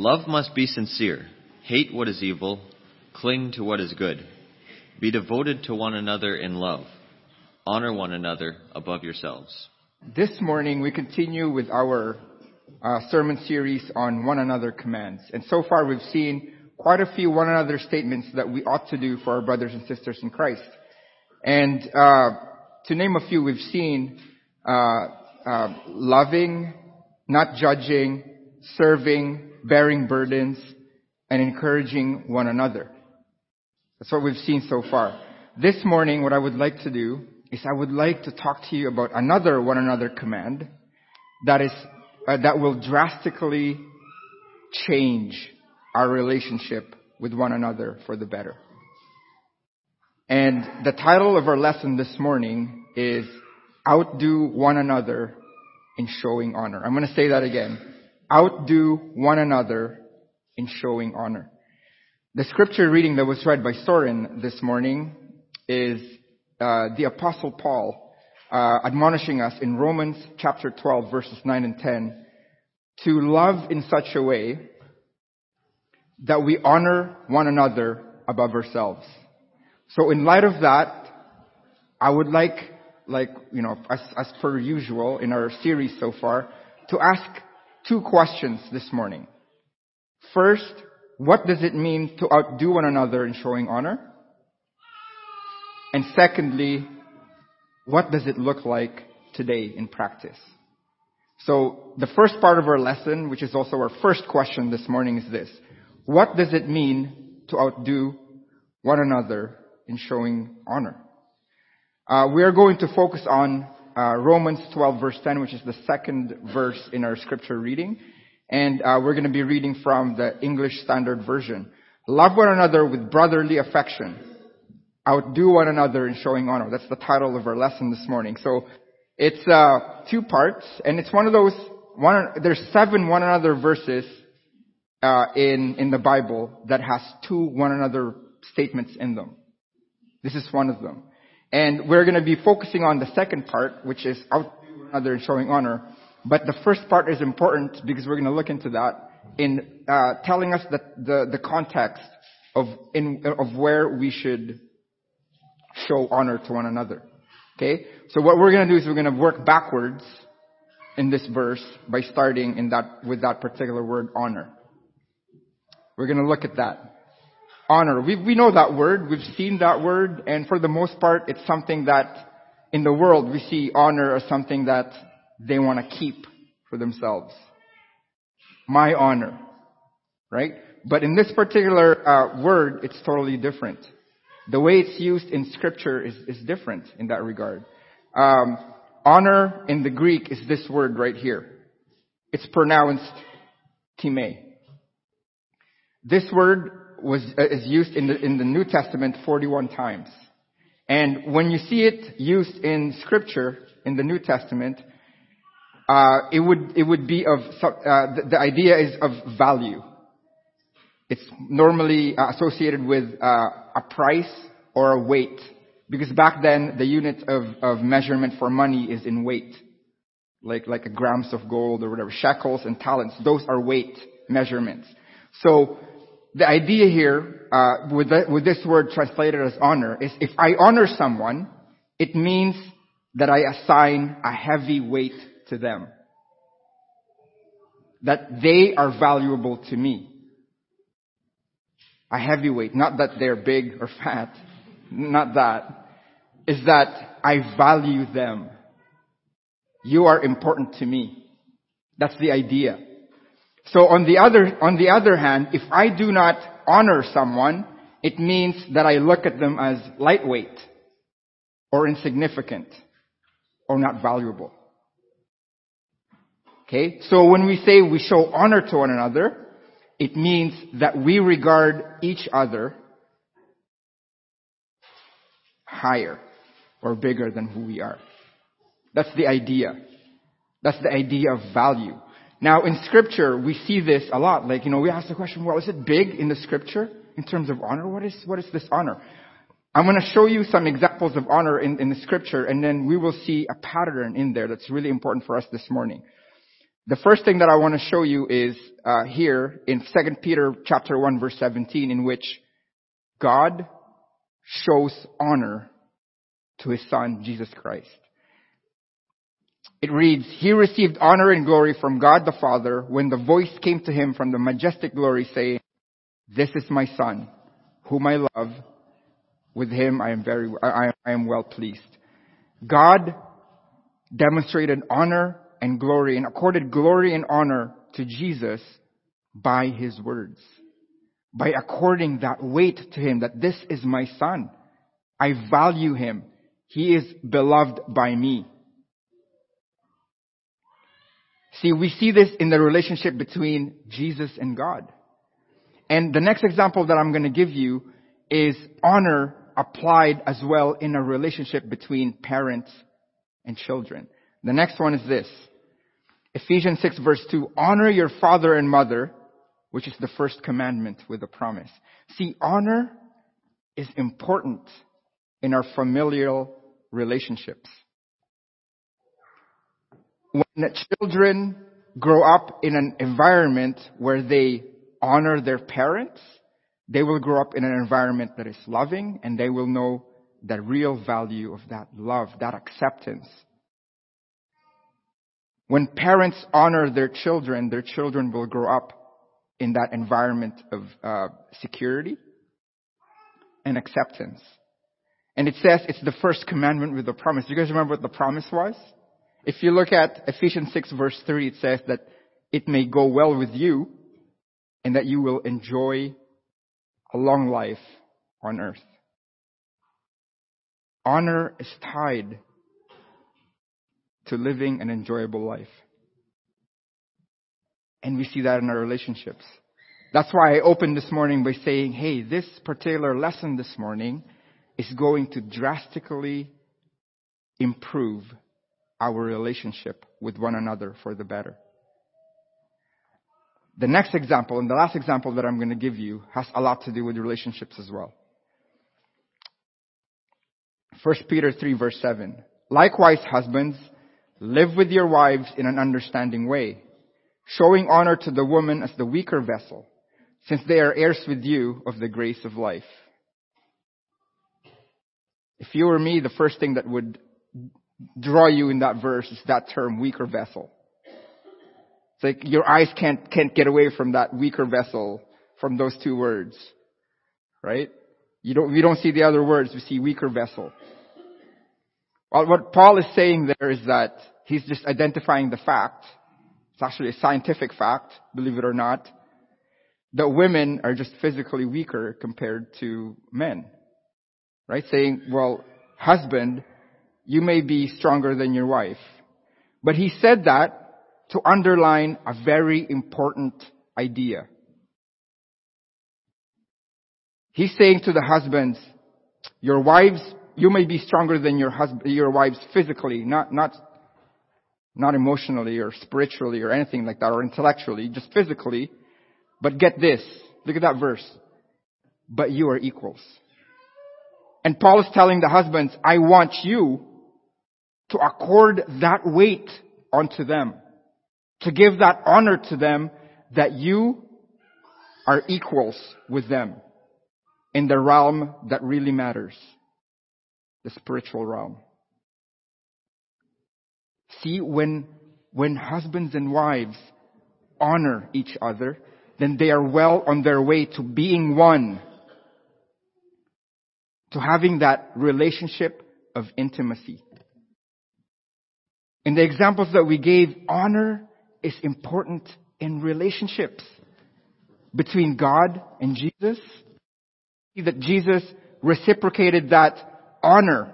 Love must be sincere. Hate what is evil. Cling to what is good. Be devoted to one another in love. Honor one another above yourselves. This morning we continue with our uh, sermon series on one another commands. And so far we've seen quite a few one another statements that we ought to do for our brothers and sisters in Christ. And uh, to name a few, we've seen uh, uh loving, not judging, serving, bearing burdens, and encouraging one another. That's what we've seen so far. This morning, what I would like to do is I would like to talk to you about another one another command that is uh, that will drastically change our relationship with one another for the better. And the title of our lesson this morning is Outdo One Another in Showing Honor. I'm going to say that again. Outdo one another in showing honor. The scripture reading that was read by Soren this morning is uh, the Apostle Paul uh, admonishing us in Romans chapter 12 verses 9 and 10 to love in such a way that we honor one another above ourselves. So in light of that, I would like, like, you know, as, as per usual in our series so far, to ask two questions this morning. First, what does it mean to outdo one another in showing honor? And secondly, what does it look like today in practice? So the first part of our lesson, which is also our first question this morning is this. What does it mean to outdo one another in showing honor? Uh, we are going to focus on uh, Romans 12 verse 10, which is the second verse in our scripture reading. And uh, we're going to be reading from the English Standard Version. Love one another with brotherly affection. Outdo one another in showing honor. That's the title of our lesson this morning. So it's uh, two parts, and it's one of those. One, there's seven one another verses uh, in in the Bible that has two one another statements in them. This is one of them. And we're going to be focusing on the second part, which is outdo one another in showing honor. But the first part is important because we're going to look into that in uh, telling us the, the, the context of in of where we should show honor to one another. Okay, so what we're going to do is we're going to work backwards in this verse by starting in that with that particular word honor. We're going to look at that honor. We, we know that word. We've seen that word. And for the most part, it's something that in the world we see honor as something that they want to keep for themselves. My honor. Right? But in this particular uh, word, it's totally different. The way it's used in scripture is, is different in that regard. Um, honor in the Greek is this word right here. It's pronounced time. This word was, uh, is used in the, in the New Testament 41 times. And when you see it used in scripture, in the New Testament, uh, it would, it would be of, uh, the, the, idea is of value. It's normally uh, associated with uh, a price or a weight. Because back then, the unit of, of measurement for money is in weight. Like, like a grams of gold or whatever. Shekels and talents. Those are weight measurements. So, the idea here, uh, with, the, with this word translated as honor, is if I honor someone, it means that I assign a heavy weight to them. That they are valuable to me. A heavy weight, not that they're big or fat, not that, is that I value them. You are important to me. That's the idea. So on the other, on the other hand, if I do not honor someone, it means that I look at them as lightweight or insignificant or not valuable. Okay? So when we say we show honor to one another, it means that we regard each other higher or bigger than who we are. That's the idea. That's the idea of value. Now, in scripture, we see this a lot. Like, you know, we ask the question, well, is it big in the scripture in terms of honor? What is, what is this honor? I'm going to show you some examples of honor in, in the scripture, and then we will see a pattern in there that's really important for us this morning. The first thing that I want to show you is uh, here in 2 Peter chapter 1 verse 17 in which God shows honor to his son Jesus Christ. It reads, He received honor and glory from God the Father when the voice came to him from the majestic glory saying, This is my son, whom I love. With him I am very, I, I am well pleased. God demonstrated honor and glory and accorded glory and honor to Jesus by his words. By according that weight to him that this is my son. I value him. He is beloved by me. See, we see this in the relationship between Jesus and God. And the next example that I'm going to give you is honor applied as well in a relationship between parents and children. The next one is this. Ephesians 6 verse 2, honor your father and mother, which is the first commandment with a promise. See, honor is important in our familial relationships. When children grow up in an environment where they honor their parents, they will grow up in an environment that is loving and they will know the real value of that love, that acceptance. When parents honor their children, their children will grow up in that environment of uh, security and acceptance. And it says it's the first commandment with a promise. Do you guys remember what the promise was? If you look at Ephesians 6 verse 3, it says that it may go well with you and that you will enjoy a long life on earth. Honor is tied to living an enjoyable life. And we see that in our relationships. That's why I opened this morning by saying, hey, this particular lesson this morning is going to drastically improve our relationship with one another for the better. The next example, and the last example that I'm going to give you, has a lot to do with relationships as well. 1 Peter 3 verse 7. Likewise, husbands, live with your wives in an understanding way, showing honor to the woman as the weaker vessel, since they are heirs with you of the grace of life. If you were me, the first thing that would draw you in that verse is that term, weaker vessel. It's like your eyes can't, can't get away from that weaker vessel, from those two words. Right? You don't, we don't see the other words, we see weaker vessel. Well, what Paul is saying there is that he's just identifying the fact. It's actually a scientific fact, believe it or not, that women are just physically weaker compared to men. Right? Saying, well, husband, you may be stronger than your wife. But he said that to underline a very important idea. He's saying to the husbands, your wives, you may be stronger than your husband, your wives physically, not, not, not emotionally or spiritually or anything like that or intellectually, just physically. But get this. Look at that verse. But you are equals. And Paul is telling the husbands, I want you to accord that weight onto them. To give that honor to them that you are equals with them in the realm that really matters. The spiritual realm. See, when, when husbands and wives honor each other, then they are well on their way to being one. To having that relationship of intimacy. In the examples that we gave, honor is important in relationships between God and Jesus. That Jesus reciprocated that honor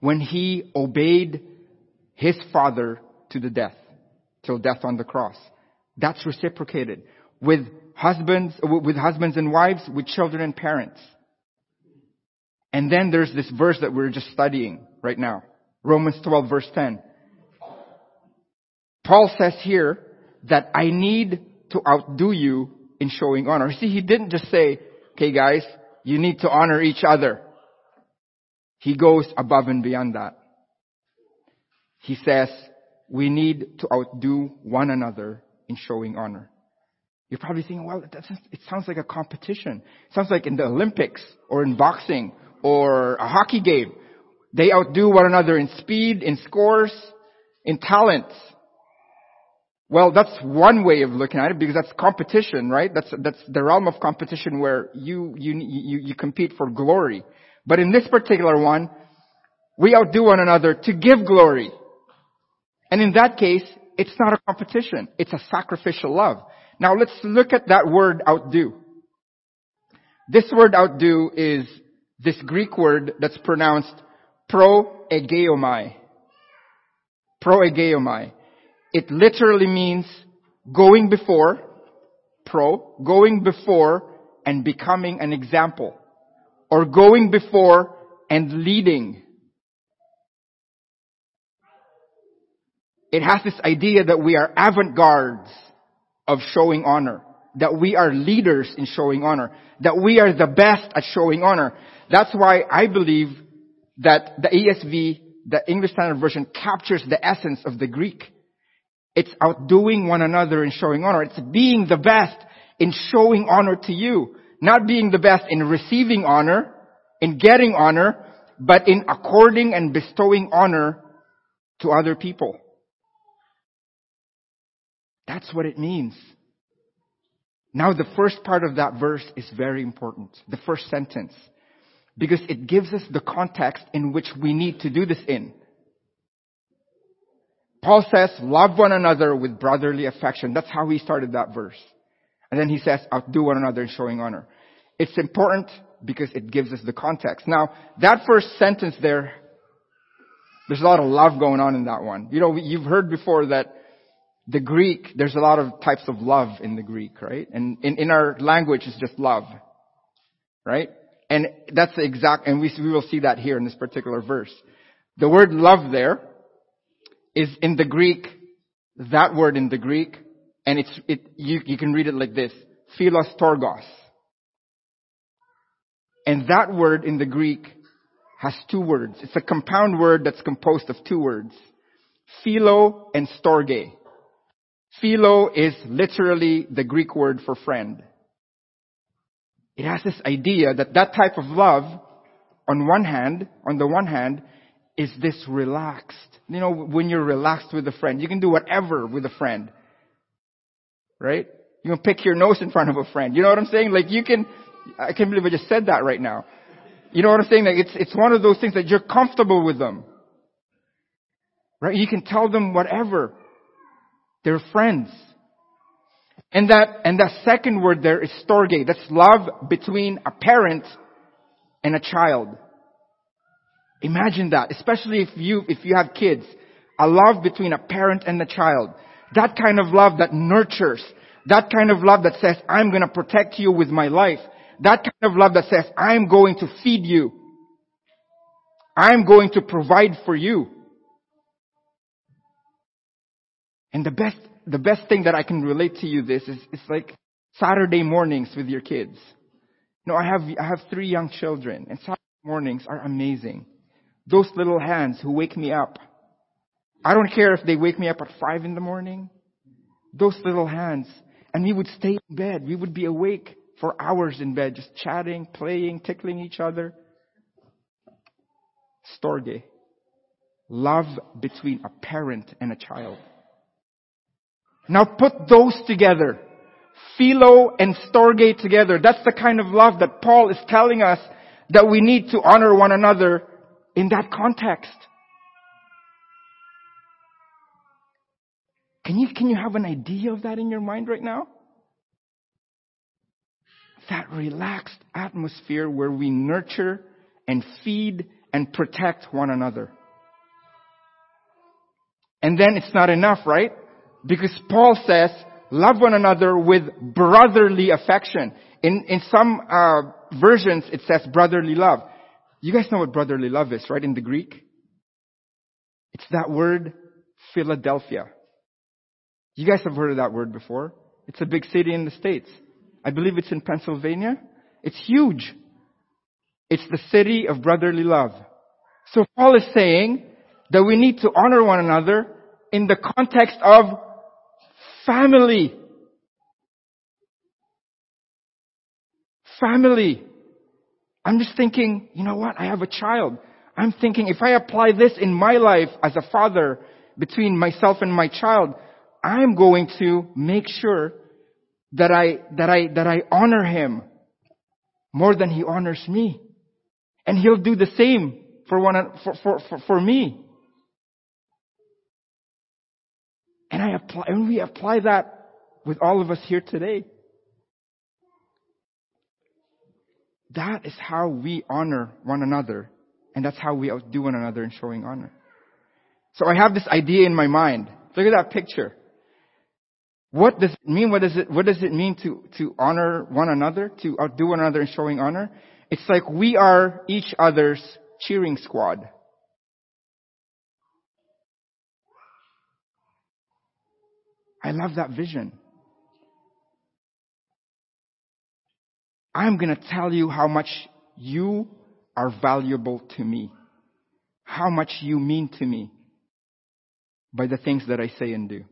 when he obeyed his father to the death, till death on the cross. That's reciprocated with husbands, with husbands and wives, with children and parents. And then there's this verse that we're just studying right now. Romans 12 verse 10. Paul says here that I need to outdo you in showing honor. See, he didn't just say, okay guys, you need to honor each other. He goes above and beyond that. He says, we need to outdo one another in showing honor. You're probably thinking, well, it sounds like a competition. It sounds like in the Olympics or in boxing or a hockey game. They outdo one another in speed, in scores, in talents. Well, that's one way of looking at it because that's competition, right? That's, that's the realm of competition where you, you, you, you compete for glory. But in this particular one, we outdo one another to give glory. And in that case, it's not a competition. It's a sacrificial love. Now let's look at that word outdo. This word outdo is this Greek word that's pronounced proegeomai. Proegeomai. It literally means going before, pro, going before and becoming an example. Or going before and leading. It has this idea that we are avant-gardes of showing honor. That we are leaders in showing honor. That we are the best at showing honor. That's why I believe that the ESV, the English Standard Version, captures the essence of the Greek. It's outdoing one another in showing honor. It's being the best in showing honor to you. Not being the best in receiving honor, in getting honor, but in according and bestowing honor to other people. That's what it means. Now the first part of that verse is very important. The first sentence. Because it gives us the context in which we need to do this in. Paul says, love one another with brotherly affection. That's how he started that verse. And then he says, outdo one another in showing honor. It's important because it gives us the context. Now, that first sentence there, there's a lot of love going on in that one. You know, you've heard before that the Greek, there's a lot of types of love in the Greek, right? And in, in our language, it's just love. Right? And that's the exact, and we, we will see that here in this particular verse. The word love there is in the Greek, that word in the Greek, and it's, it, you, you can read it like this. Philostorgos. And that word in the Greek has two words. It's a compound word that's composed of two words. Philo and storge. Philo is literally the Greek word for friend. It has this idea that that type of love, on one hand, on the one hand, is this relaxed. You know, when you're relaxed with a friend, you can do whatever with a friend. Right? You can pick your nose in front of a friend. You know what I'm saying? Like you can, I can't believe I just said that right now. You know what I'm saying? Like it's, it's one of those things that you're comfortable with them. Right? You can tell them whatever. They're friends. And that, and that second word there is storge. That's love between a parent and a child. Imagine that, especially if you, if you have kids. A love between a parent and a child. That kind of love that nurtures. That kind of love that says, I'm gonna protect you with my life. That kind of love that says, I'm going to feed you. I'm going to provide for you. And the best, the best thing that I can relate to you this is, it's like Saturday mornings with your kids. Know, I have, I have three young children and Saturday mornings are amazing. Those little hands who wake me up. I don't care if they wake me up at five in the morning. Those little hands. And we would stay in bed. We would be awake for hours in bed, just chatting, playing, tickling each other. Storge. Love between a parent and a child. Now put those together. Philo and Storge together. That's the kind of love that Paul is telling us that we need to honor one another in that context. Can you, can you have an idea of that in your mind right now? That relaxed atmosphere where we nurture and feed and protect one another. And then it's not enough, right? Because Paul says, love one another with brotherly affection. In, in some uh, versions, it says brotherly love. You guys know what brotherly love is, right? In the Greek? It's that word, Philadelphia. You guys have heard of that word before. It's a big city in the States. I believe it's in Pennsylvania. It's huge. It's the city of brotherly love. So Paul is saying that we need to honor one another in the context of family. Family. I'm just thinking, you know what? I have a child. I'm thinking if I apply this in my life as a father between myself and my child, I'm going to make sure that I, that I, that I honor him more than he honors me. And he'll do the same for one, for, for, for, for me. And I apply, and we apply that with all of us here today. That is how we honor one another. And that's how we outdo one another in showing honor. So I have this idea in my mind. Look at that picture. What does it mean? What does it, what does it mean to, to honor one another? To outdo one another in showing honor? It's like we are each other's cheering squad. I love that vision. I'm going to tell you how much you are valuable to me. How much you mean to me by the things that I say and do.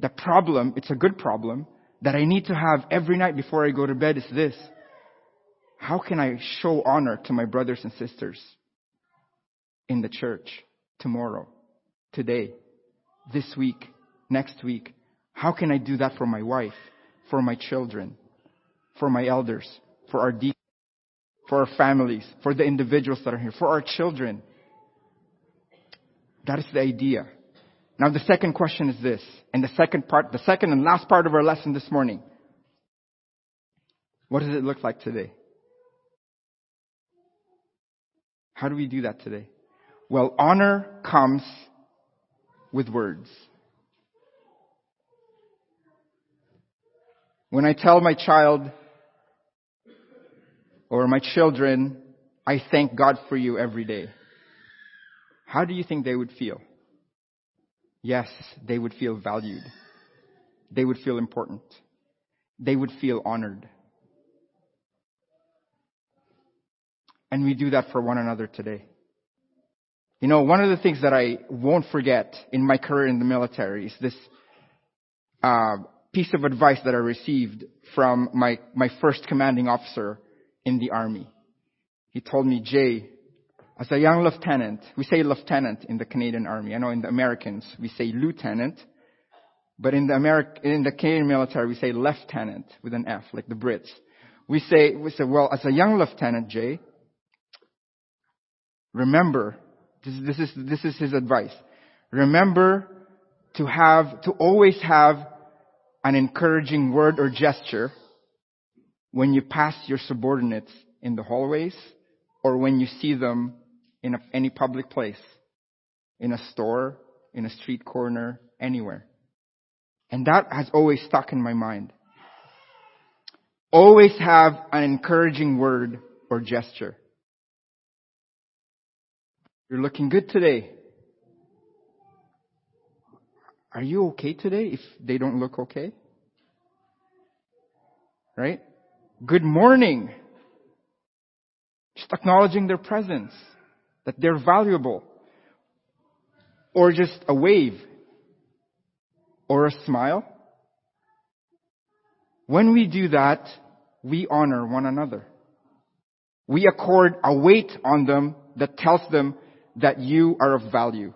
The problem, it's a good problem, that I need to have every night before I go to bed is this. How can I show honor to my brothers and sisters in the church tomorrow, today, this week, next week? How can I do that for my wife, for my children, for my elders, for our deacons, for our families, for the individuals that are here, for our children? That is the idea. Now the second question is this, and the second part, the second and last part of our lesson this morning. What does it look like today? How do we do that today? Well, honor comes with words. When I tell my child or my children, I thank God for you every day. How do you think they would feel? Yes, they would feel valued. They would feel important. They would feel honored. And we do that for one another today. You know, one of the things that I won't forget in my career in the military is this uh, piece of advice that I received from my, my first commanding officer in the army. He told me, Jay, as a young lieutenant, we say lieutenant in the Canadian army. I know in the Americans we say lieutenant, but in the Ameri- in the Canadian military we say lieutenant with an F, like the Brits. We say, we say, well, as a young lieutenant, Jay, remember, this, this is, this is his advice. Remember to have, to always have an encouraging word or gesture when you pass your subordinates in the hallways or when you see them in a, any public place, in a store, in a street corner, anywhere. And that has always stuck in my mind. Always have an encouraging word or gesture. You're looking good today. Are you okay today if they don't look okay? Right? Good morning. Just acknowledging their presence, that they're valuable. Or just a wave. Or a smile. When we do that, we honor one another. We accord a weight on them that tells them that you are of value.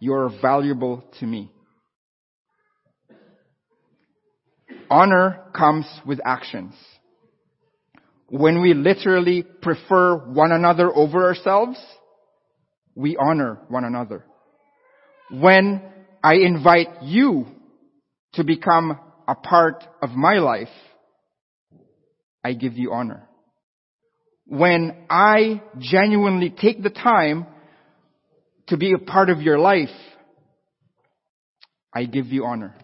You are valuable to me. Honor comes with actions. When we literally prefer one another over ourselves, we honor one another. When I invite you to become a part of my life, I give you honor. When I genuinely take the time to be a part of your life, I give you honor.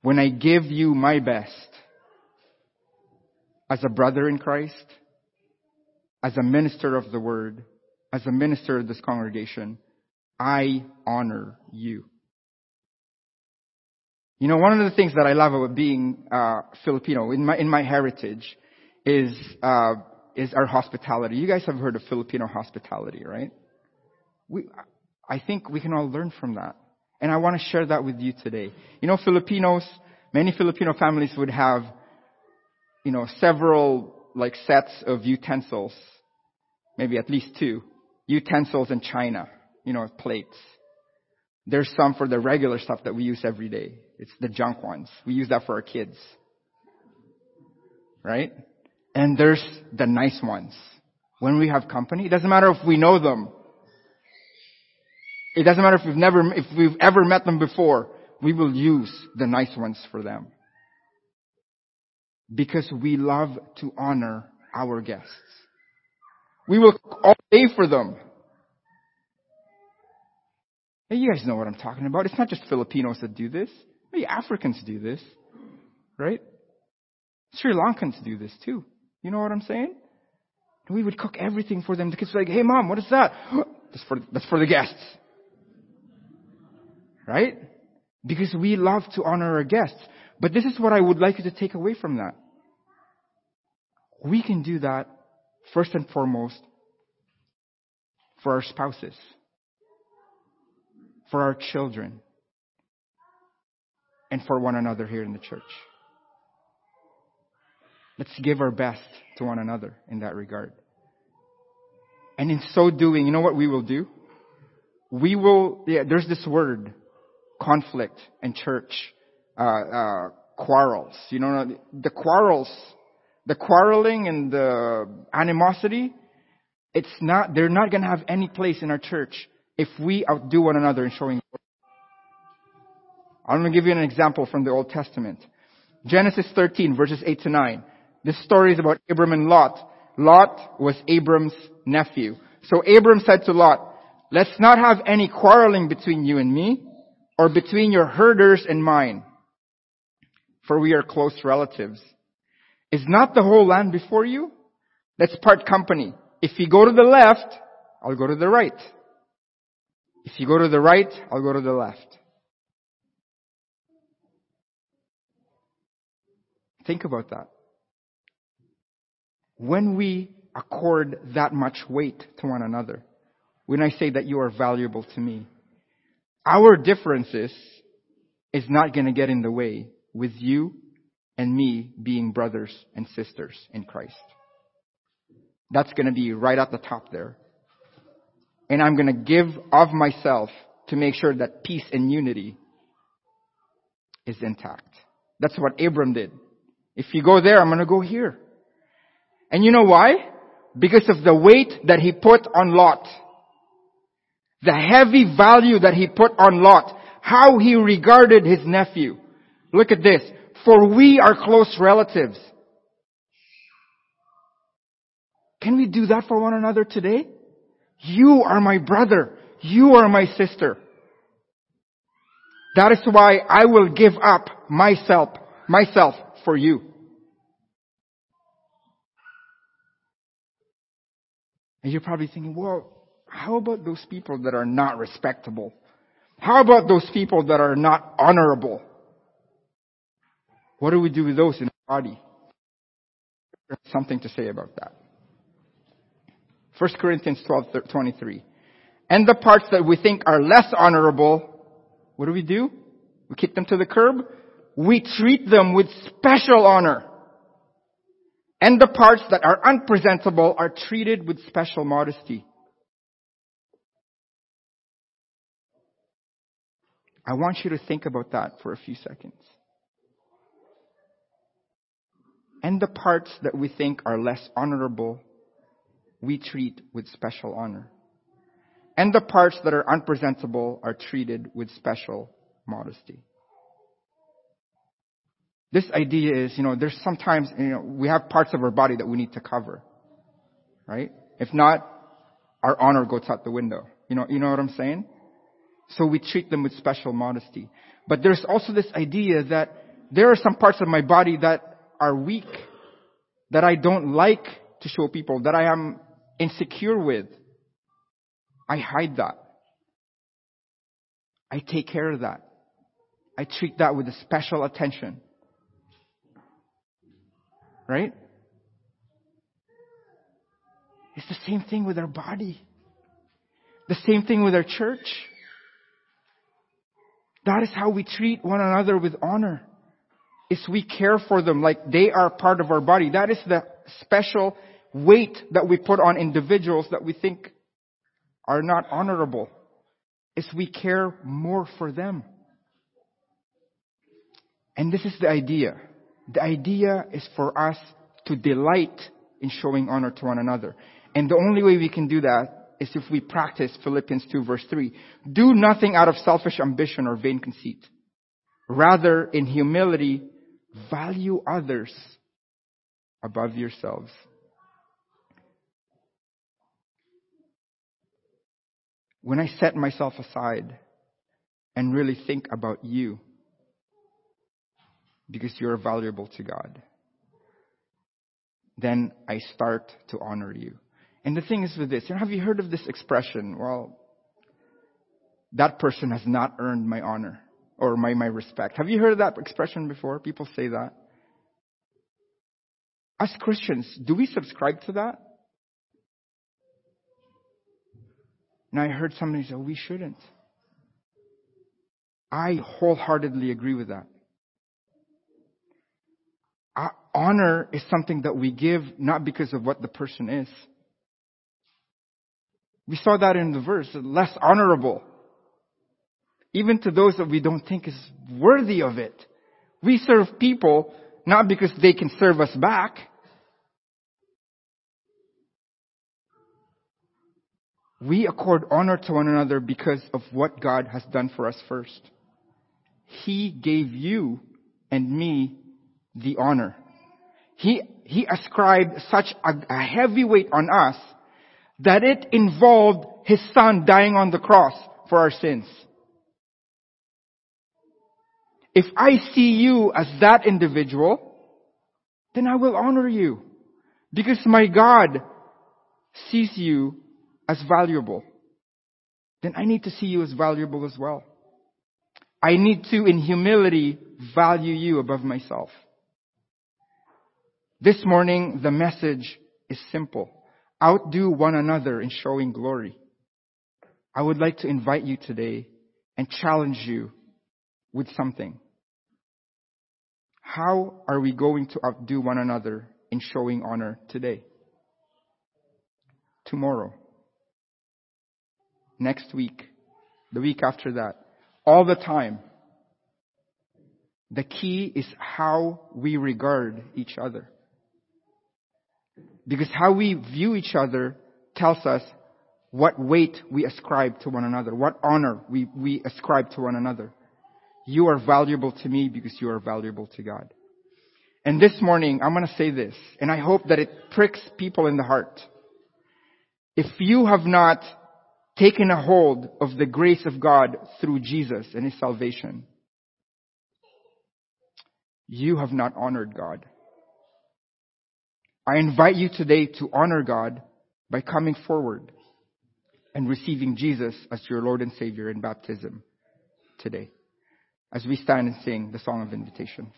When I give you my best, as a brother in Christ, as a minister of the word, as a minister of this congregation, I honor you. You know, one of the things that I love about being uh, Filipino in my in my heritage is uh, is our hospitality. You guys have heard of Filipino hospitality, right? We, I think we can all learn from that. And I want to share that with you today. You know, Filipinos, many Filipino families would have, you know, several like sets of utensils, maybe at least two, utensils and china, you know, plates. There's some for the regular stuff that we use every day. It's the junk ones. We use that for our kids. Right? And there's the nice ones. When we have company, it doesn't matter if we know them. It doesn't matter if we've never, if we've ever met them before. We will use the nice ones for them. Because we love to honor our guests. We will all day for them. Hey, you guys know what I'm talking about. It's not just Filipinos that do this. Hey, Africans do this. Right? Sri Lankans do this too. You know what I'm saying? We would cook everything for them. The kids were like, hey mom, what is that? That's for, that's for the guests. Right? Because we love to honor our guests. But this is what I would like you to take away from that. We can do that first and foremost for our spouses, for our children, and for one another here in the church. Let's give our best to one another in that regard. And in so doing, you know what we will do? We will, yeah, there's this word, conflict and church, uh, uh, quarrels. You know, the quarrels, the quarreling and the animosity, it's not, they're not gonna have any place in our church if we outdo one another in showing. I'm gonna give you an example from the Old Testament. Genesis 13 verses 8 to 9. This story is about Abram and Lot. Lot was Abram's nephew. So Abram said to Lot, let's not have any quarreling between you and me, or between your herders and mine, for we are close relatives. Is not the whole land before you? Let's part company. If you go to the left, I'll go to the right. If you go to the right, I'll go to the left. Think about that. When we accord that much weight to one another, when I say that you are valuable to me, our differences is not going to get in the way with you and me being brothers and sisters in Christ. That's going to be right at the top there. And I'm going to give of myself to make sure that peace and unity is intact. That's what Abram did. If you go there, I'm going to go here. And you know why? Because of the weight that he put on Lot. The heavy value that he put on Lot. How he regarded his nephew. Look at this. For we are close relatives. Can we do that for one another today? You are my brother. You are my sister. That is why I will give up myself, myself for you. And you're probably thinking, well, how about those people that are not respectable? How about those people that are not honorable? What do we do with those in the body? There's something to say about that. 1 Corinthians 12, 23. And the parts that we think are less honorable, what do we do? We kick them to the curb. We treat them with special honor. And the parts that are unpresentable are treated with special modesty. I want you to think about that for a few seconds. And the parts that we think are less honorable, we treat with special honor. And the parts that are unpresentable are treated with special modesty this idea is, you know, there's sometimes, you know, we have parts of our body that we need to cover. Right? If not, our honor goes out the window. You know, you know what I'm saying? So we treat them with special modesty. But there's also this idea that there are some parts of my body that are weak, that I don't like to show people, that I am insecure with. I hide that. I take care of that. I treat that with a special attention. Right? It's the same thing with our body. The same thing with our church. That is how we treat one another with honor. Is we care for them like they are part of our body. That is the special weight that we put on individuals that we think are not honorable. Is we care more for them. And this is the idea. The idea is for us to delight in showing honor to one another. And the only way we can do that is if we practice Philippians 2 verse 3. Do nothing out of selfish ambition or vain conceit. Rather, in humility, value others above yourselves. When I set myself aside and really think about you, because you're valuable to God, then I start to honor you. And the thing is with this, have you heard of this expression? Well, that person has not earned my honor or my, my respect. Have you heard that expression before? People say that. As Christians, do we subscribe to that? And I heard somebody say, we shouldn't. I wholeheartedly agree with that. Honor is something that we give not because of what the person is. We saw that in the verse, less honorable. Even to those that we don't think is worthy of it. We serve people not because they can serve us back. We accord honor to one another because of what God has done for us first. He gave you and me the honor. He, he ascribed such a, a heavy weight on us that it involved his son dying on the cross for our sins. If I see you as that individual, then I will honor you. Because my God sees you as valuable. Then I need to see you as valuable as well. I need to, in humility, value you above myself. This morning, the message is simple. Outdo one another in showing glory. I would like to invite you today and challenge you with something. How are we going to outdo one another in showing honor today? Tomorrow. Next week. The week after that. All the time. The key is how we regard each other. Because how we view each other tells us what weight we ascribe to one another, what honor we, we ascribe to one another. You are valuable to me because you are valuable to God. And this morning, I'm going to say this, and I hope that it pricks people in the heart. If you have not taken a hold of the grace of God through Jesus and His salvation, you have not honored God. I invite you today to honor God by coming forward and receiving Jesus as your Lord and Savior in baptism today as we stand and sing the song of invitation.